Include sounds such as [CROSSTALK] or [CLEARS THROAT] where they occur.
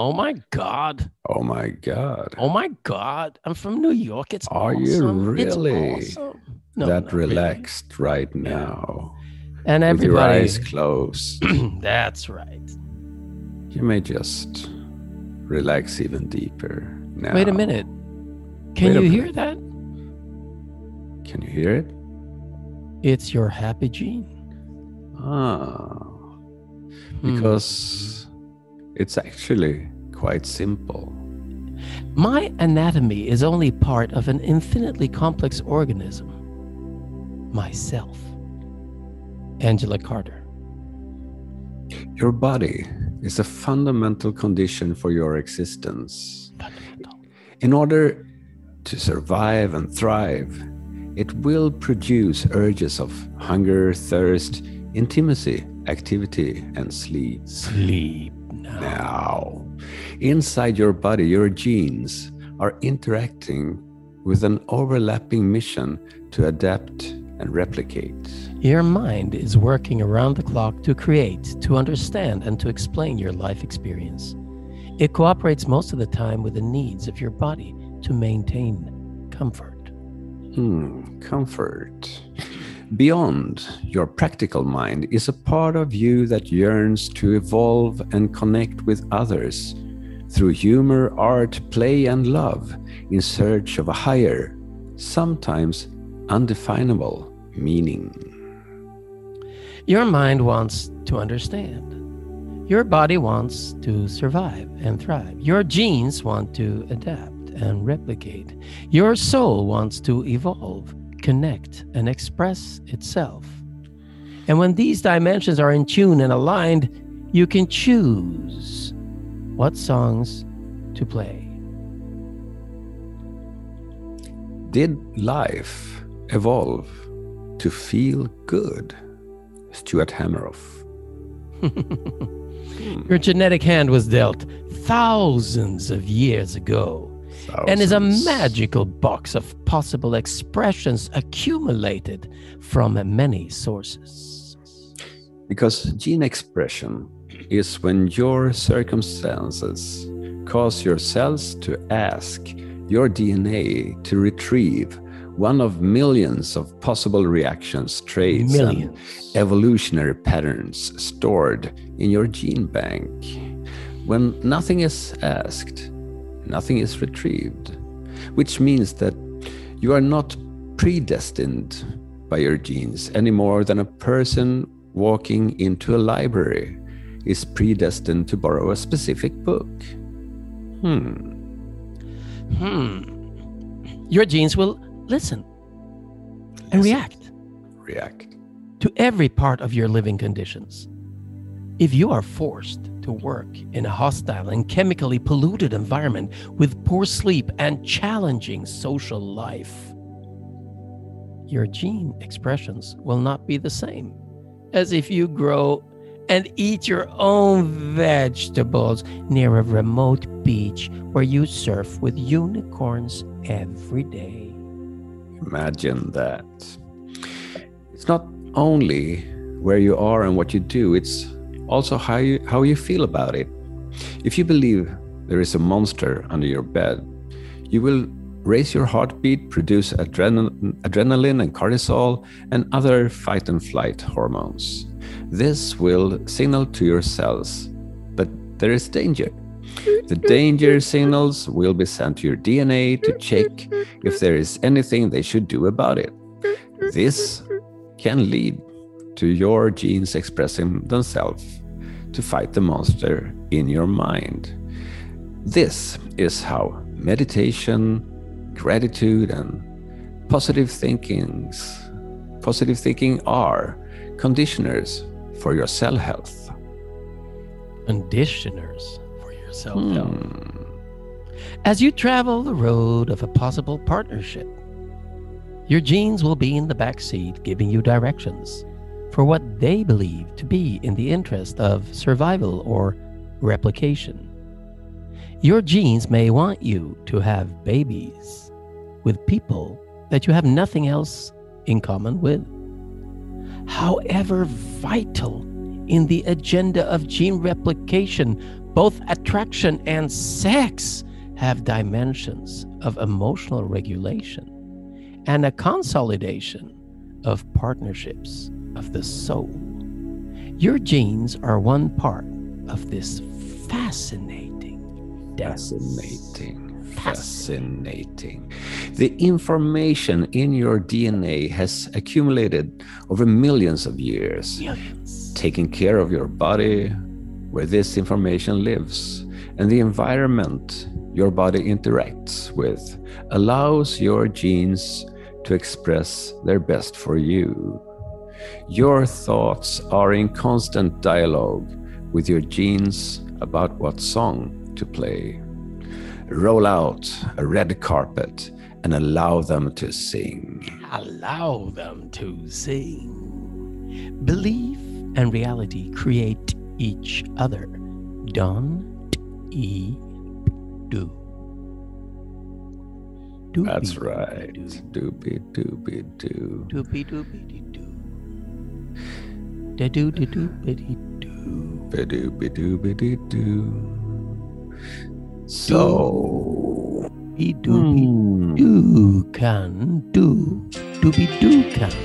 Oh my God. Oh my God. Oh my God. I'm from New York. It's Are awesome. you really awesome. No, that not really. relaxed right now? And With your everybody. eyes closed. [CLEARS THROAT] That's right. you may just relax even deeper now. Wait a minute. Can Wait you hear that? Can you hear it? It's your happy gene. Ah. Hmm. Because it's actually quite simple. My anatomy is only part of an infinitely complex organism. Myself. Angela Carter. Your body is a fundamental condition for your existence. Fundamental. In order to survive and thrive, it will produce urges of hunger, thirst, intimacy, activity, and sleep. Sleep now. Inside your body, your genes are interacting with an overlapping mission to adapt and replicate. Your mind is working around the clock to create, to understand, and to explain your life experience. It cooperates most of the time with the needs of your body to maintain comfort. Hmm, comfort. Beyond your practical mind is a part of you that yearns to evolve and connect with others through humor, art, play, and love in search of a higher, sometimes undefinable meaning. Your mind wants to understand. Your body wants to survive and thrive. Your genes want to adapt and replicate. Your soul wants to evolve, connect, and express itself. And when these dimensions are in tune and aligned, you can choose what songs to play. Did life evolve to feel good? Stuart Hameroff. [LAUGHS] Your genetic hand was dealt thousands of years ago. And is a magical box of possible expressions accumulated from many sources. Because gene expression is when your circumstances cause your cells to ask your DNA to retrieve one of millions of possible reactions, traits, and evolutionary patterns stored in your gene bank. When nothing is asked, nothing is retrieved, which means that you are not predestined by your genes any more than a person walking into a library is predestined to borrow a specific book. Hmm. Hmm. Your genes will listen and react React. to every part of your living conditions. If you are forced to work in a hostile and chemically polluted environment with poor sleep and challenging social life, your gene expressions will not be the same as if you grow and eat your own vegetables near a remote beach where you surf with unicorns every day. Imagine that. It's not only where you are and what you do, it's also how you, how you feel about it. If you believe there is a monster under your bed, you will raise your heartbeat, produce adrenal- adrenaline and cortisol, and other fight and flight hormones. This will signal to your cells that there is danger. The danger signals will be sent to your DNA to check if there is anything they should do about it. This can lead to your genes expressing themselves to fight the monster in your mind. This is how meditation, gratitude, and positive thinkings, positive thinking are conditioners for your cell health. Conditioners for your help. Hmm. As you travel the road of a possible partnership, your genes will be in the back seat giving you directions for what they believe to be in the interest of survival or replication. Your genes may want you to have babies with people that you have nothing else in common with. However vital in the agenda of gene replication Both attraction and sex have dimensions of emotional regulation and a consolidation of partnerships of the soul. Your genes are one part of this fascinating dance. Fascinating. Fascinating. The information in your DNA has accumulated over millions of years, Millions. taking care of your body, where this information lives, and the environment your body interacts with allows your genes to express their best for you. Your thoughts are in constant dialogue with your genes about what song to play. Roll out a red carpet and allow them to sing. Allow them to sing. Belief and reality create each other. Don't e do. Doopy That's right. doo. Doopy doopy doo. Doopy dee doo. Da doo doo doopy dee doo. Ba-doopy doopy dee doo. So. Doopy doopy hmm, doo can do. Doopy doo can.